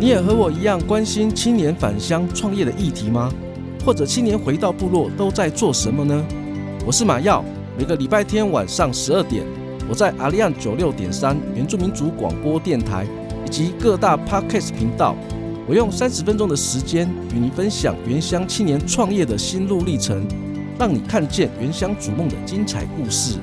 你也和我一样关心青年返乡创业的议题吗？或者青年回到部落都在做什么呢？我是马耀，每个礼拜天晚上十二点，我在阿利安九六点三原住民族广播电台以及各大 Podcast 频道，我用三十分钟的时间与你分享原乡青年创业的心路历程，让你看见原乡逐梦的精彩故事。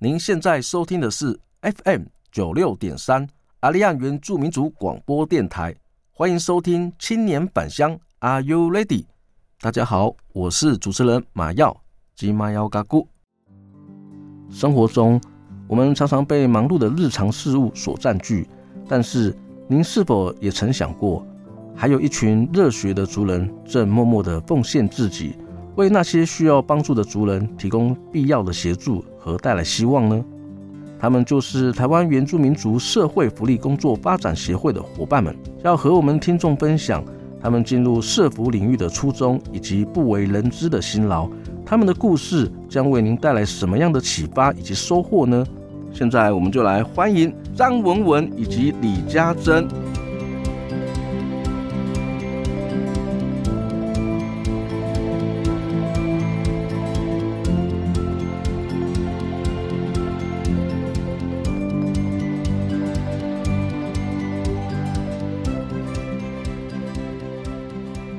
您现在收听的是 FM 九六点三阿利安原住民族广播电台，欢迎收听青年返乡，Are you ready？大家好，我是主持人马耀吉马耀嘎古。生活中，我们常常被忙碌的日常事务所占据，但是您是否也曾想过，还有一群热血的族人正默默的奉献自己，为那些需要帮助的族人提供必要的协助和带来希望呢？他们就是台湾原住民族社会福利工作发展协会的伙伴们，要和我们听众分享他们进入社福领域的初衷以及不为人知的辛劳。他们的故事将为您带来什么样的启发以及收获呢？现在我们就来欢迎张文文以及李家珍。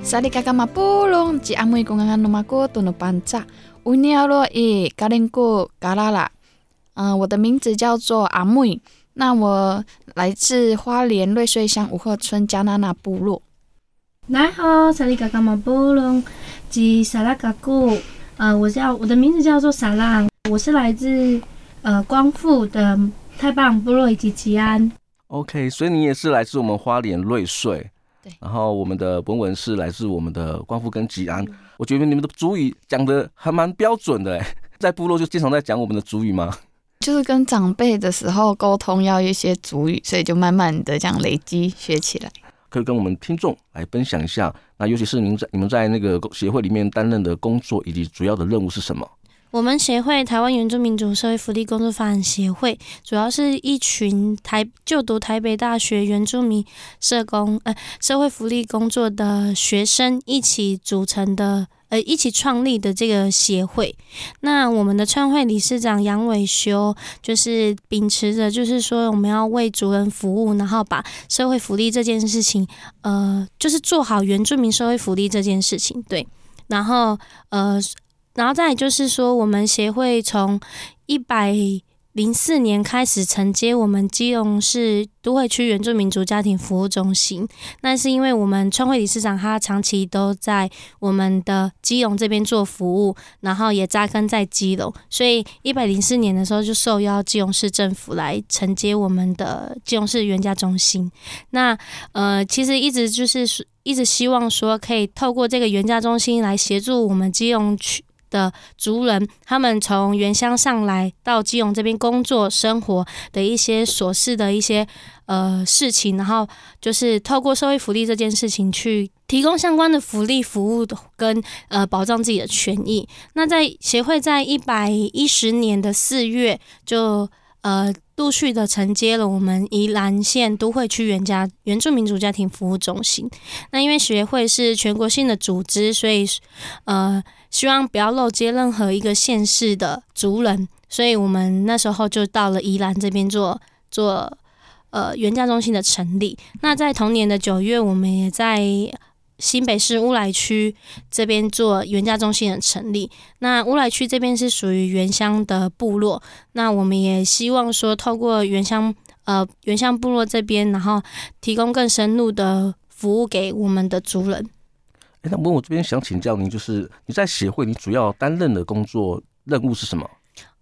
萨利嘎嘎马布隆吉阿妹公安努马古多努班扎乌尼奥罗伊嘎林古嘎拉拉，嗯，我的名字叫做阿妹，那我来自花莲瑞穗乡五鹤村加纳纳部落。来好，萨利嘎嘎马布隆吉萨拉嘎古，呃，我叫我的名字叫做萨拉，我是来自呃光复的太棒部落以及吉安。OK，所以你也是来自我们花莲瑞穗。对，然后我们的文文是来自我们的光复跟吉安，我觉得你们的主语讲的还蛮标准的，在部落就经常在讲我们的主语吗？就是跟长辈的时候沟通要一些主语，所以就慢慢的这样累积学起来。可以跟我们听众来分享一下，那尤其是您在你们在那个协会里面担任的工作以及主要的任务是什么？我们协会台湾原住民族社会福利工作发展协会，主要是一群台就读台北大学原住民社工呃社会福利工作的学生一起组成的呃一起创立的这个协会。那我们的创会理事长杨伟修就是秉持着就是说我们要为族人服务，然后把社会福利这件事情呃就是做好原住民社会福利这件事情对，然后呃。然后再就是说，我们协会从一百零四年开始承接我们基隆市都会区原住民族家庭服务中心。那是因为我们创会理事长他长期都在我们的基隆这边做服务，然后也扎根在基隆，所以一百零四年的时候就受邀基隆市政府来承接我们的基隆市原家中心。那呃，其实一直就是一直希望说，可以透过这个原家中心来协助我们基隆区的族人，他们从原乡上来到基隆这边工作生活的一些琐事的一些呃事情，然后就是透过社会福利这件事情去提供相关的福利服务跟呃保障自己的权益。那在协会在一百一十年的四月就呃。陆续的承接了我们宜兰县都会区原家原住民族家庭服务中心。那因为协会是全国性的组织，所以呃希望不要漏接任何一个县市的族人，所以我们那时候就到了宜兰这边做做呃原家中心的成立。那在同年的九月，我们也在。新北市乌来区这边做原家中心的成立，那乌来区这边是属于原乡的部落，那我们也希望说透过原乡呃原乡部落这边，然后提供更深入的服务给我们的族人。哎，那我这边想请教您，就是你在协会，你主要担任的工作任务是什么？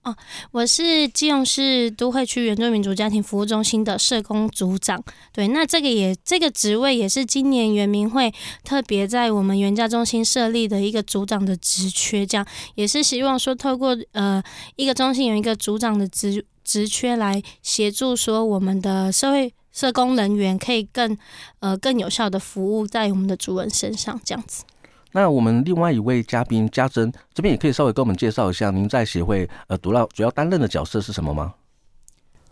哦，我是基隆市都会区原住民族家庭服务中心的社工组长。对，那这个也这个职位也是今年原民会特别在我们原家中心设立的一个组长的职缺，这样也是希望说透过呃一个中心有一个组长的职职缺来协助说我们的社会社工人员可以更呃更有效的服务在我们的主人身上，这样子。那我们另外一位嘉宾家珍这边也可以稍微跟我们介绍一下，您在协会呃主要主要担任的角色是什么吗？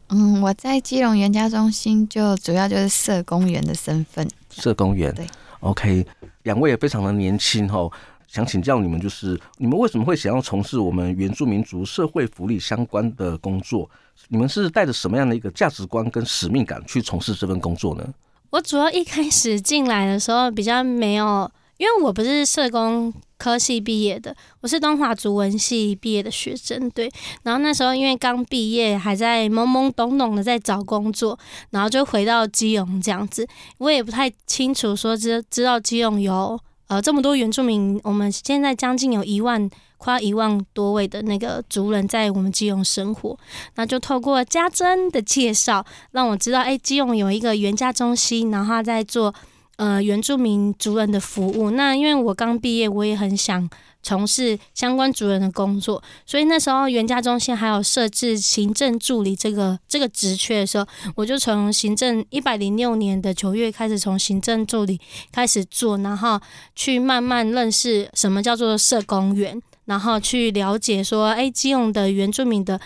嗯，我在基隆援家中心就主要就是社工员的身份。社工员，对，OK，两位也非常的年轻哈，想请教你们，就是你们为什么会想要从事我们原住民族社会福利相关的工作？你们是带着什么样的一个价值观跟使命感去从事这份工作呢？我主要一开始进来的时候比较没有，因为我不是社工科系毕业的，我是东华族文系毕业的学生，对。然后那时候因为刚毕业，还在懵懵懂懂的在找工作，然后就回到基隆这样子。我也不太清楚说知知道基隆有呃这么多原住民，我们现在将近有一万。快一万多位的那个族人在我们基隆生活，那就透过家珍的介绍，让我知道，哎、基隆有一个原家中心，然后在做呃原住民族人的服务。那因为我刚毕业，我也很想从事相关族人的工作，所以那时候原家中心还有设置行政助理这个这个职缺的时候，我就从行政一百零六年的九月开始，从行政助理开始做，然后去慢慢认识什么叫做社工员。然后去了解说，哎，基隆的原住民的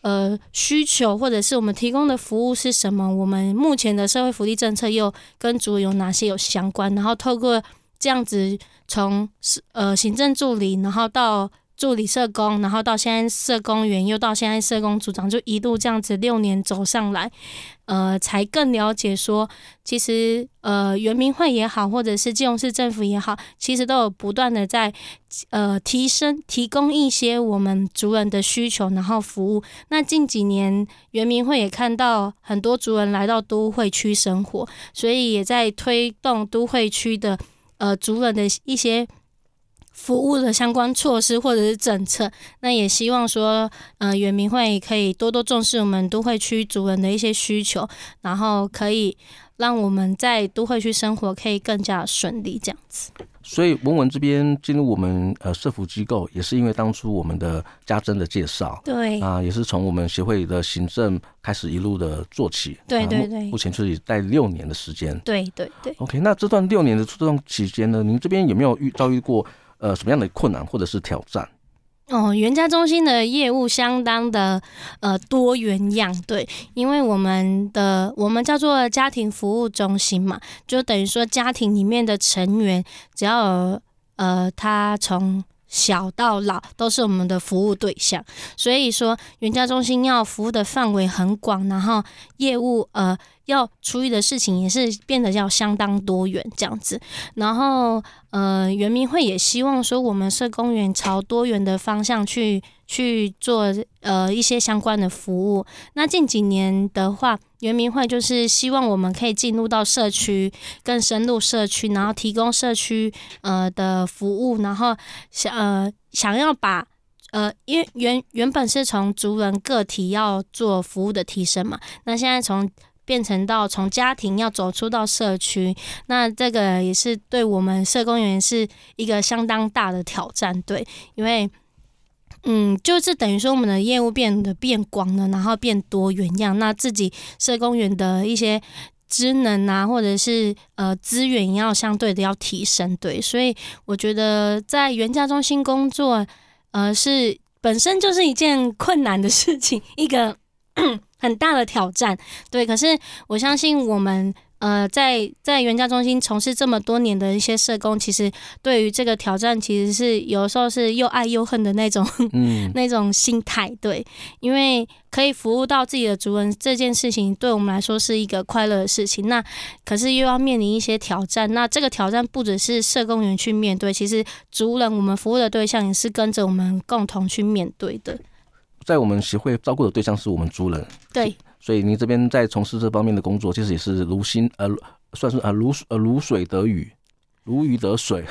呃需求，或者是我们提供的服务是什么？我们目前的社会福利政策又跟族有哪些有相关？然后透过这样子从呃行政助理，然后到助理社工，然后到现在社工员，又到现在社工组长，就一路这样子六年走上来，呃，才更了解说，其实呃，原民会也好，或者是基隆市政府也好，其实都有不断的在呃提升、提供一些我们族人的需求，然后服务。那近几年，原民会也看到很多族人来到都会区生活，所以也在推动都会区的呃族人的一些。服务的相关措施或者是政策，那也希望说，呃，原民会可以多多重视我们都会区族人的一些需求，然后可以让我们在都会区生活可以更加顺利这样子。所以文文这边进入我们呃社福机构，也是因为当初我们的家珍的介绍，对啊，也是从我们协会的行政开始一路的做起，对对对，目前就是待六年的时间，对对对。OK，那这段六年的这段期间呢，您这边有没有遇遭遇过？呃，什么样的困难或者是挑战？哦，原家中心的业务相当的呃多元样，对，因为我们的我们叫做家庭服务中心嘛，就等于说家庭里面的成员，只要呃他从小到老都是我们的服务对象，所以说原家中心要服务的范围很广，然后业务呃。要处理的事情也是变得要相当多元这样子，然后呃，原民会也希望说我们社工员朝多元的方向去去做呃一些相关的服务。那近几年的话，圆明会就是希望我们可以进入到社区，更深入社区，然后提供社区呃的服务，然后想呃想要把呃因为原原本是从族人个体要做服务的提升嘛，那现在从变成到从家庭要走出到社区，那这个也是对我们社工员是一个相当大的挑战，对，因为，嗯，就是等于说我们的业务变得变广了，然后变多元样，那自己社工员的一些职能啊，或者是呃资源要相对的要提升，对，所以我觉得在原价中心工作，呃，是本身就是一件 困难的事情，一个。很大的挑战，对。可是我相信我们呃，在在原家中心从事这么多年的一些社工，其实对于这个挑战，其实是有时候是又爱又恨的那种，嗯，那种心态。对，因为可以服务到自己的族人这件事情，对我们来说是一个快乐的事情。那可是又要面临一些挑战。那这个挑战不只是社工员去面对，其实族人我们服务的对象也是跟着我们共同去面对的。在我们协会照顾的对象是我们族人，对，所以您这边在从事这方面的工作，其实也是如心呃，算是呃如呃如水得雨，如鱼得水。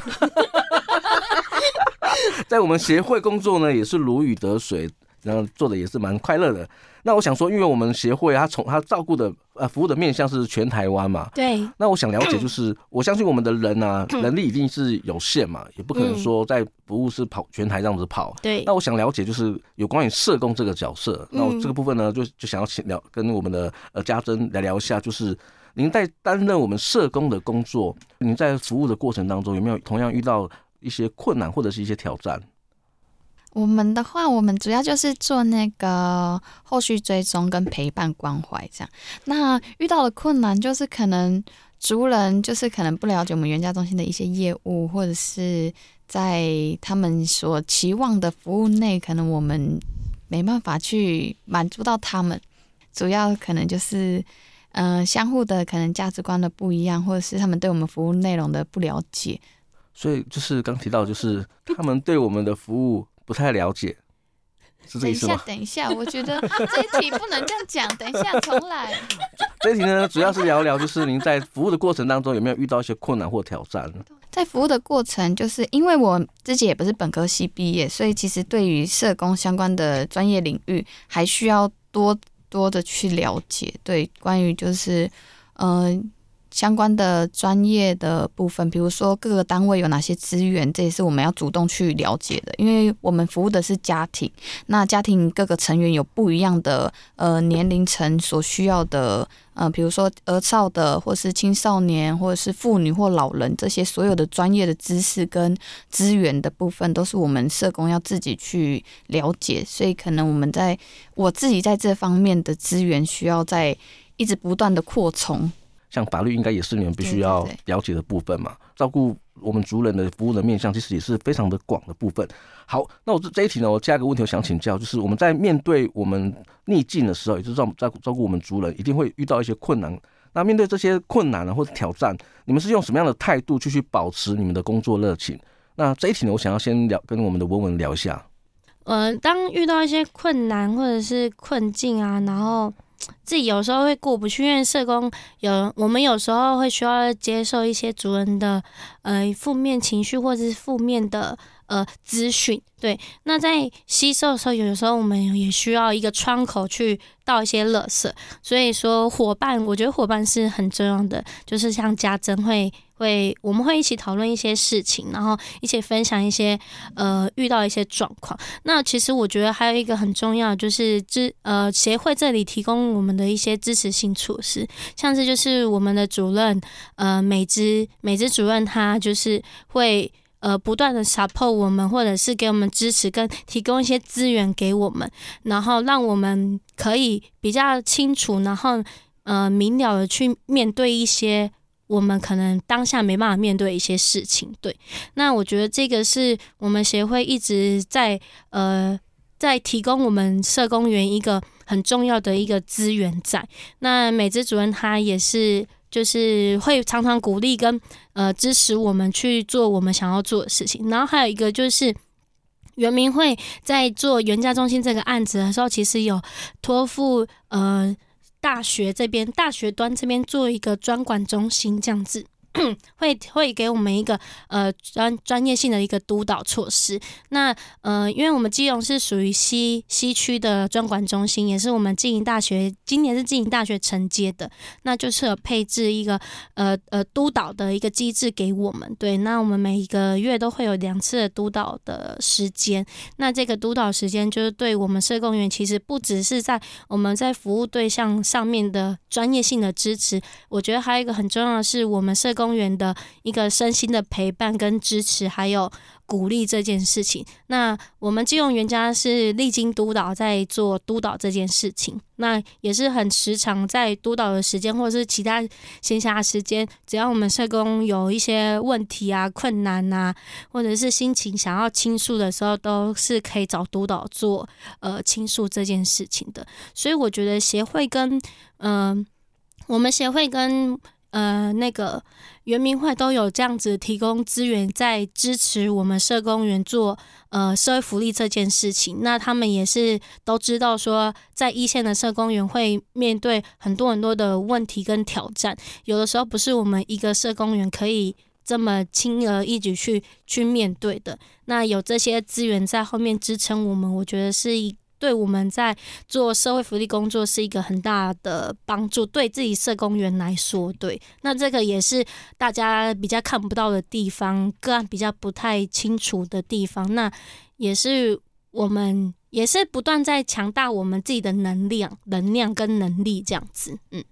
在我们协会工作呢，也是如鱼得水。然后做的也是蛮快乐的。那我想说，因为我们协会他从他照顾的呃服务的面向是全台湾嘛，对。那我想了解，就是我相信我们的人啊，能力一定是有限嘛，也不可能说在服务是跑全台这样子跑。对。那我想了解，就是有关于社工这个角色，那我这个部分呢，就就想要请聊跟我们的呃家珍来聊一下，就是您在担任我们社工的工作，您在服务的过程当中有没有同样遇到一些困难或者是一些挑战？我们的话，我们主要就是做那个后续追踪跟陪伴关怀这样。那遇到的困难就是可能族人就是可能不了解我们原家中心的一些业务，或者是在他们所期望的服务内，可能我们没办法去满足到他们。主要可能就是嗯、相互的可能价值观的不一样，或者是他们对我们服务内容的不了解。所以就是刚提到，就是他们对我们的服务。不太了解，是这意思吗？等一下，等一下，我觉得这一题不能这样讲。等一下，重来。这一题呢，主要是聊一聊，就是您在服务的过程当中有没有遇到一些困难或挑战？在服务的过程，就是因为我自己也不是本科系毕业，所以其实对于社工相关的专业领域，还需要多多的去了解。对，关于就是，嗯、呃。相关的专业的部分，比如说各个单位有哪些资源，这也是我们要主动去了解的。因为我们服务的是家庭，那家庭各个成员有不一样的呃年龄层所需要的，呃，比如说儿少的，或是青少年，或者是妇女或老人，这些所有的专业的知识跟资源的部分，都是我们社工要自己去了解。所以可能我们在我自己在这方面的资源需要在一直不断的扩充。像法律应该也是你们必须要了解的部分嘛，照顾我们族人的服务的面向，其实也是非常的广的部分。好，那我这这一题呢，我下一个问题，我想请教，就是我们在面对我们逆境的时候，也就是在照照顾我们族人，一定会遇到一些困难。那面对这些困难呢，或者挑战，你们是用什么样的态度去去保持你们的工作热情？那这一题呢，我想要先聊跟我们的文文聊一下。呃，当遇到一些困难或者是困境啊，然后。自己有时候会过不去，因为社工有我们有时候会需要接受一些族人的呃负面情绪或者是负面的呃资讯，对。那在吸收的时候，有时候我们也需要一个窗口去倒一些垃圾。所以说，伙伴，我觉得伙伴是很重要的，就是像家珍会。会，我们会一起讨论一些事情，然后一起分享一些呃遇到一些状况。那其实我觉得还有一个很重要，就是支呃协会这里提供我们的一些支持性措施，像是就是我们的主任呃美芝美芝主任他就是会呃不断的 support 我们，或者是给我们支持跟提供一些资源给我们，然后让我们可以比较清楚，然后呃明了的去面对一些。我们可能当下没办法面对一些事情，对。那我觉得这个是我们协会一直在呃在提供我们社工员一个很重要的一个资源在。那美芝主任他也是就是会常常鼓励跟呃支持我们去做我们想要做的事情。然后还有一个就是圆明会在做原家中心这个案子的时候，其实有托付呃。大学这边，大学端这边做一个专管中心，这样子。会会给我们一个呃专专业性的一个督导措施。那呃，因为我们基隆是属于西西区的专管中心，也是我们经营大学今年是经营大学承接的，那就是有配置一个呃呃督导的一个机制给我们。对，那我们每一个月都会有两次的督导的时间。那这个督导时间就是对我们社工员，其实不只是在我们在服务对象上面的专业性的支持，我觉得还有一个很重要的是我们社工。公园的一个身心的陪伴跟支持，还有鼓励这件事情。那我们金融原家是历经督导在做督导这件事情，那也是很时常在督导的时间，或者是其他闲暇时间，只要我们社工有一些问题啊、困难啊，或者是心情想要倾诉的时候，都是可以找督导做呃倾诉这件事情的。所以我觉得协会跟嗯、我们协会跟。呃，那个圆明会都有这样子提供资源，在支持我们社工员做呃社会福利这件事情。那他们也是都知道说，在一线的社工员会面对很多很多的问题跟挑战，有的时候不是我们一个社工员可以这么轻而易举去去面对的。那有这些资源在后面支撑我们，我觉得是一。对我们在做社会福利工作是一个很大的帮助，对自己社工员来说，对，那这个也是大家比较看不到的地方，个案比较不太清楚的地方，那也是我们也是不断在强大我们自己的能量、能量跟能力这样子，嗯。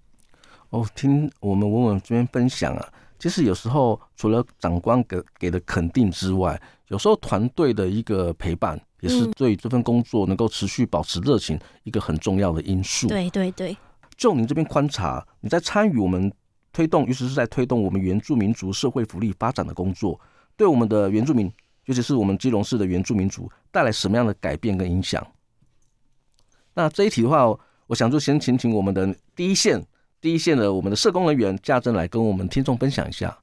哦，听我们文文这边分享啊，其实有时候除了长官给给的肯定之外，有时候团队的一个陪伴。也是对这份工作能够持续保持热情一个很重要的因素。对对对。就您这边观察，你在参与我们推动，尤其是在推动我们原住民族社会福利发展的工作，对我们的原住民，尤其是我们基隆市的原住民族，带来什么样的改变跟影响？那这一题的话，我想就先请请我们的第一线、第一线的我们的社工人员家珍来跟我们听众分享一下。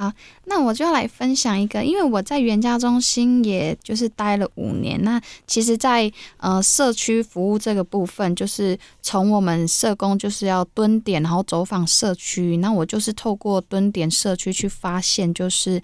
好，那我就来分享一个，因为我在原家中心也就是待了五年。那其实在，呃社区服务这个部分，就是从我们社工就是要蹲点，然后走访社区。那我就是透过蹲点社区去发现，就是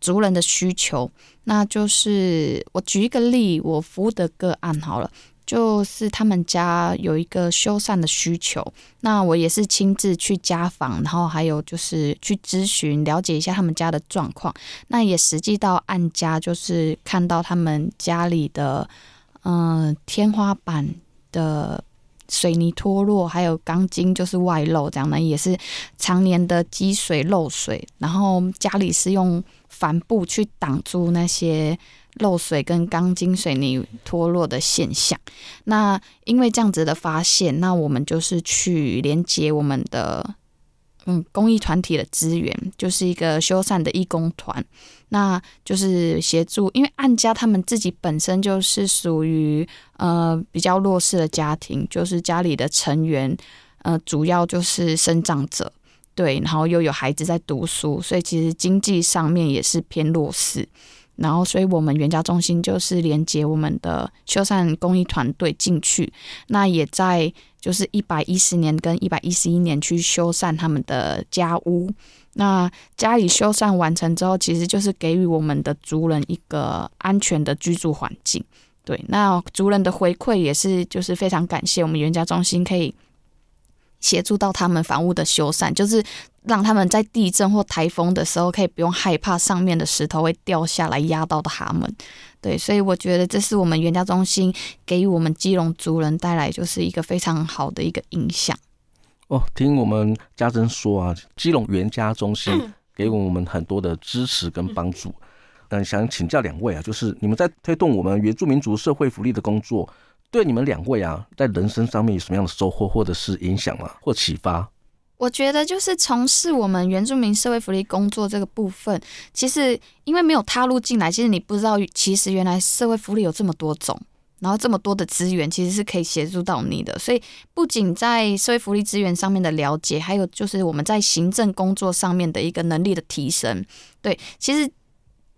族人的需求。那就是我举一个例，我服务的个案好了。就是他们家有一个修缮的需求，那我也是亲自去家访，然后还有就是去咨询了解一下他们家的状况。那也实际到案家，就是看到他们家里的嗯、天花板的水泥脱落，还有钢筋就是外露，这样呢也是常年的积水漏水，然后家里是用帆布去挡住那些。漏水跟钢筋水泥脱落的现象，那因为这样子的发现，那我们就是去连接我们的嗯公益团体的资源，就是一个修缮的义工团，那就是协助，因为按家他们自己本身就是属于呃比较弱势的家庭，就是家里的成员呃主要就是生长者，对，然后又有孩子在读书，所以其实经济上面也是偏弱势。然后，所以我们原家中心就是连接我们的修缮公益团队进去，那也在就是一百一十年跟一百一十一年去修缮他们的家屋。那家里修缮完成之后，其实就是给予我们的族人一个安全的居住环境。对，那族人的回馈也是就是非常感谢我们原家中心可以。协助到他们房屋的修缮，就是让他们在地震或台风的时候，可以不用害怕上面的石头会掉下来压到他们。对，所以我觉得这是我们原家中心给予我们基隆族人带来就是一个非常好的一个影响。哦，听我们家珍说啊，基隆原家中心给我们很多的支持跟帮助。但想请教两位啊，就是你们在推动我们原住民族社会福利的工作。对你们两位啊，在人生上面有什么样的收获，或者是影响啊，或启发？我觉得就是从事我们原住民社会福利工作这个部分，其实因为没有踏入进来，其实你不知道，其实原来社会福利有这么多种，然后这么多的资源，其实是可以协助到你的。所以不仅在社会福利资源上面的了解，还有就是我们在行政工作上面的一个能力的提升。对，其实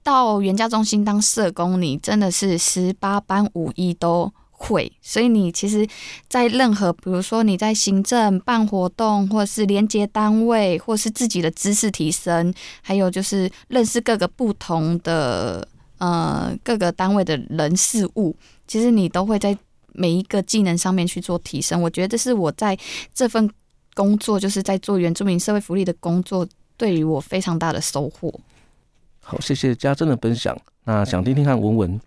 到原家中心当社工，你真的是十八般武艺都。会，所以你其实，在任何，比如说你在行政办活动，或者是连接单位，或是自己的知识提升，还有就是认识各个不同的呃各个单位的人事物，其实你都会在每一个技能上面去做提升。我觉得这是我在这份工作，就是在做原住民社会福利的工作，对于我非常大的收获。好，谢谢家珍的分享。那想听听看文文。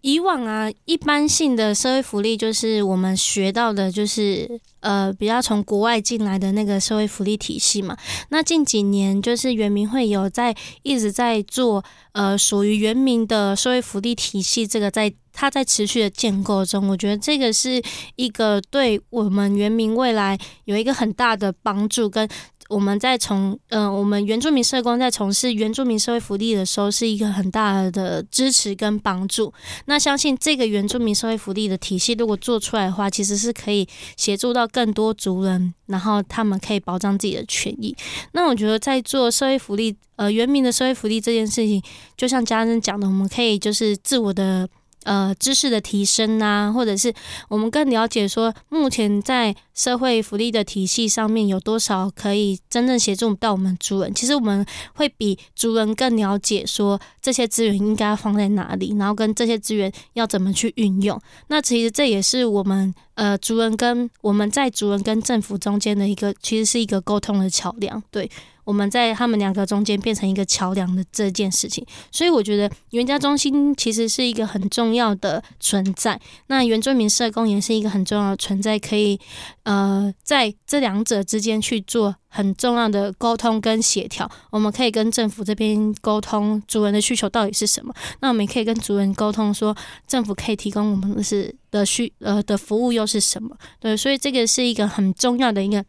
以往啊，一般性的社会福利就是我们学到的，就是呃，比较从国外进来的那个社会福利体系嘛。那近几年，就是圆明会有在一直在做呃，属于圆明的社会福利体系，这个在它在持续的建构中，我觉得这个是一个对我们圆明未来有一个很大的帮助跟。我们在从嗯、我们原住民社工在从事原住民社会福利的时候，是一个很大的支持跟帮助。那相信这个原住民社会福利的体系，如果做出来的话，其实是可以协助到更多族人，然后他们可以保障自己的权益。那我觉得在做社会福利，呃，原民的社会福利这件事情，就像家珍讲的，我们可以就是自我的。呃，知识的提升啊，或者是我们更了解说，目前在社会福利的体系上面有多少可以真正协助到我们族人。其实我们会比族人更了解说，这些资源应该放在哪里，然后跟这些资源要怎么去运用。那其实这也是我们呃族人跟我们在族人跟政府中间的一个，其实是一个沟通的桥梁。对。我们在他们两个中间变成一个桥梁的这件事情。所以我觉得原家中心其实是一个很重要的存在，那原住民社工也是一个很重要的存在，可以呃在这两者之间去做很重要的沟通跟协调。我们可以跟政府这边沟通族人的需求到底是什么，那我们也可以跟族人沟通说政府可以提供我们的是的需呃的服务又是什么？对，所以这个是一个很重要的一个。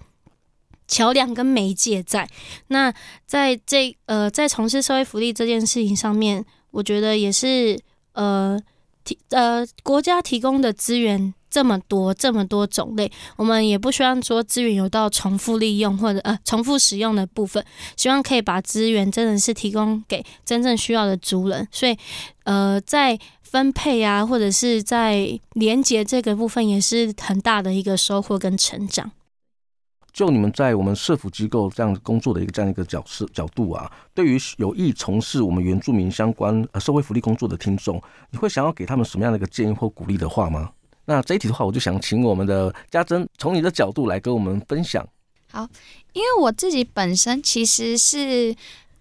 桥梁跟媒介在那，在这呃，在从事社会福利这件事情上面，我觉得也是呃提呃国家提供的资源这么多这么多种类，我们也不希望说资源有到重复利用或者呃重复使用的部分，希望可以把资源真的是提供给真正需要的族人，所以呃在分配啊或者是在连接这个部分也是很大的一个收获跟成长。就你们在我们社福机构这样工作的一个这样一个角色角度啊，对于有意从事我们原住民相关呃社会福利工作的听众，你会想要给他们什么样的一个建议或鼓励的话吗？那这一题的话，我就想请我们的家珍从你的角度来跟我们分享。好，因为我自己本身其实是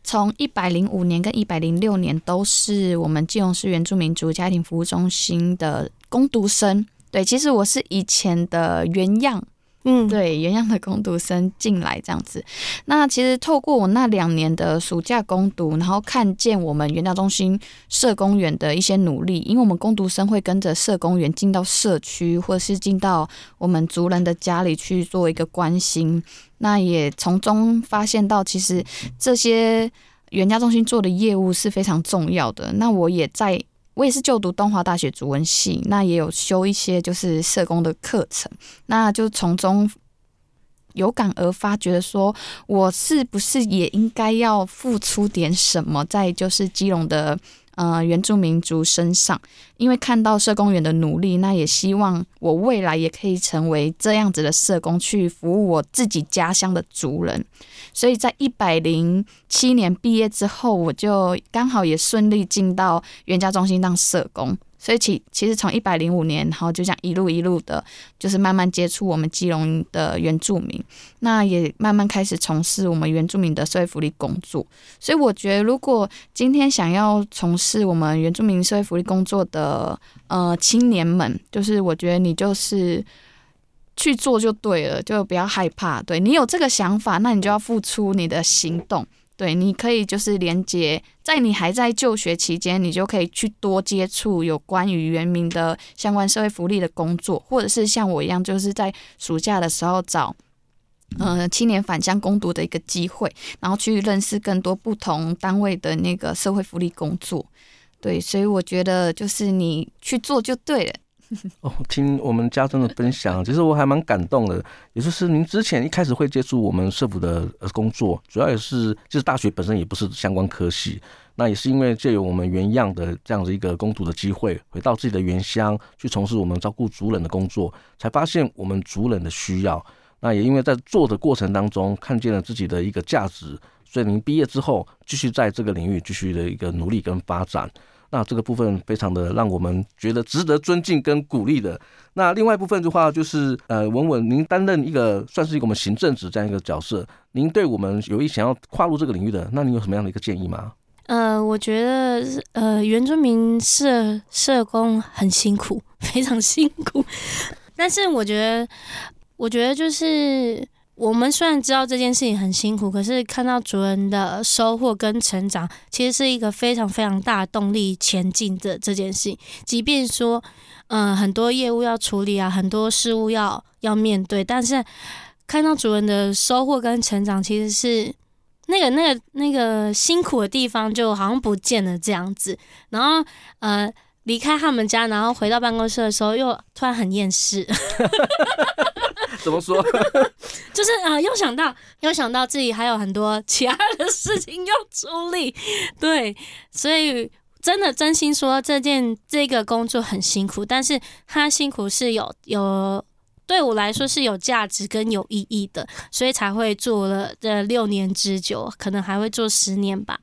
从一百零五年跟一百零六年都是我们基隆市原住民族家庭服务中心的工读生。对，其实我是以前的原样。嗯，对，原样的工读生进来这样子。那其实透过我那两年的暑假攻读，然后看见我们原家中心社工员的一些努力，因为我们工读生会跟着社工员进到社区，或者是进到我们族人的家里去做一个关心。那也从中发现到，其实这些原家中心做的业务是非常重要的。那我也在。我也是就读东华大学主文系，那也有修一些就是社工的课程，那就从中有感而发，觉得说我是不是也应该要付出点什么，在就是基隆的。呃，原住民族身上，因为看到社工员的努力，那也希望我未来也可以成为这样子的社工，去服务我自己家乡的族人。所以在一百零七年毕业之后，我就刚好也顺利进到原家中心当社工。所以其其实从一百零五年，然后就这样一路一路的，就是慢慢接触我们基隆的原住民，那也慢慢开始从事我们原住民的社会福利工作。所以我觉得，如果今天想要从事我们原住民社会福利工作的呃青年们，就是我觉得你就是去做就对了，就不要害怕。对，你有这个想法，那你就要付出你的行动。对，你可以就是连接，在你还在就学期间，你就可以去多接触有关于原民的相关社会福利的工作，或者是像我一样，就是在暑假的时候找，呃，青年返乡工读的一个机会，然后去认识更多不同单位的那个社会福利工作。对，所以我觉得就是你去做就对了。哦，听我们家珍的分享，其实我还蛮感动的。也就是您之前一开始会接触我们社府的工作，主要也是就是大学本身也不是相关科系，那也是因为借由我们原样的这样子一个工读的机会，回到自己的原乡去从事我们照顾族人的工作，才发现我们族人的需要。那也因为在做的过程当中，看见了自己的一个价值，所以您毕业之后继续在这个领域继续的一个努力跟发展。那这个部分非常的让我们觉得值得尊敬跟鼓励的。那另外一部分的话，就是呃，文文，您担任一个算是一个我们行政职这样一个角色，您对我们有意想要跨入这个领域的，那您有什么样的一个建议吗？呃，我觉得呃，原住民社社工很辛苦，非常辛苦。但是我觉得，我觉得就是。我们虽然知道这件事情很辛苦，可是看到主人的收获跟成长，其实是一个非常非常大的动力前进的这件事情。即便说，嗯、很多业务要处理啊，很多事务要要面对，但是看到主人的收获跟成长，其实是那个那个那个辛苦的地方就好像不见了这样子。然后，呃。离开他们家，然后回到办公室的时候，又突然很厌世。怎么说？就是啊、呃，又想到，又想到自己还有很多其他的事情要处理。对，所以真的真心说，这件这个工作很辛苦，但是他辛苦是有有对我来说是有价值跟有意义的，所以才会做了这六年之久，可能还会做十年吧。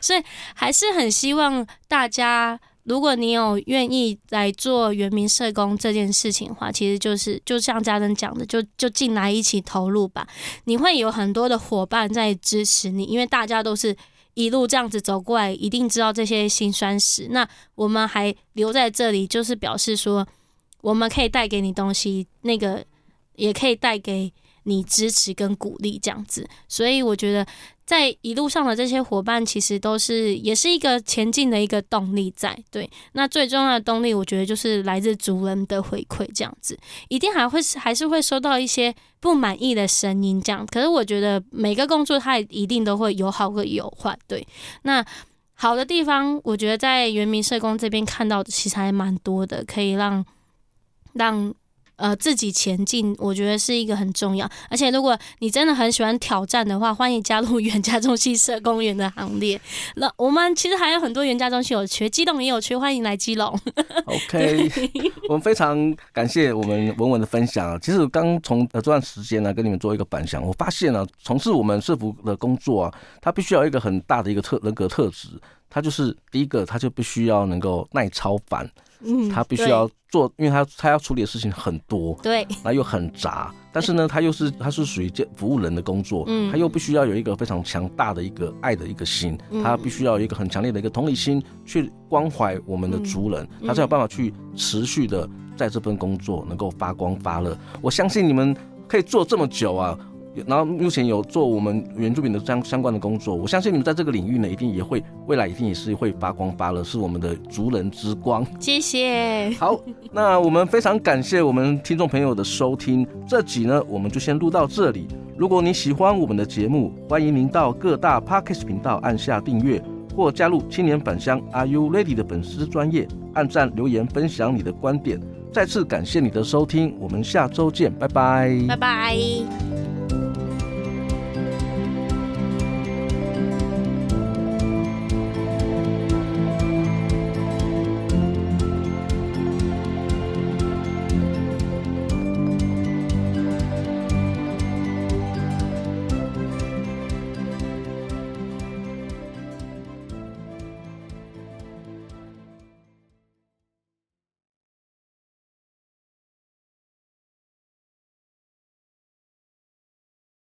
所以还是很希望大家。如果你有愿意来做原民社工这件事情的话，其实就是就像家人讲的，就就进来一起投入吧。你会有很多的伙伴在支持你，因为大家都是一路这样子走过来，一定知道这些辛酸史。那我们还留在这里，就是表示说我们可以带给你东西，那个也可以带给你支持跟鼓励这样子。所以我觉得。在一路上的这些伙伴，其实都是也是一个前进的一个动力在。对，那最重要的动力，我觉得就是来自族人的回馈，这样子，一定还会还是会收到一些不满意的声音，这样。可是我觉得每个工作它一定都会有好和有坏，对。那好的地方，我觉得在原民社工这边看到的其实还蛮多的，可以让让。呃，自己前进，我觉得是一个很重要。而且，如果你真的很喜欢挑战的话，欢迎加入 原家中心社工员的行列。那我们其实还有很多原家中心有缺，基隆也有缺，欢迎来基隆。OK，我们非常感谢我们文文的分享啊。其实刚从呃这段时间呢，跟你们做一个反响，我发现呢，从事我们社服的工作啊，它必须要有一个很大的一个特人格特质，他就是第一个，他就必须要能够耐操烦。嗯，他必须要做，因为他他要处理的事情很多，对，那又很杂，但是呢，他又是他是属于服务人的工作，嗯，他又必须要有一个非常强大的一个爱的一个心，他必须要有一个很强烈的一个同理心去关怀我们的族人，他才有办法去持续的在这份工作能够发光发热。我相信你们可以做这么久啊。然后目前有做我们原住民的相相关的工作，我相信你们在这个领域呢，一定也会未来一定也是会发光发热，是我们的族人之光。谢谢。好，那我们非常感谢我们听众朋友的收听，这集呢我们就先录到这里。如果你喜欢我们的节目，欢迎您到各大 Podcast 频道按下订阅，或加入青年返乡 Are You Ready 的粉丝专业，按赞留言分享你的观点。再次感谢你的收听，我们下周见，拜拜，拜拜。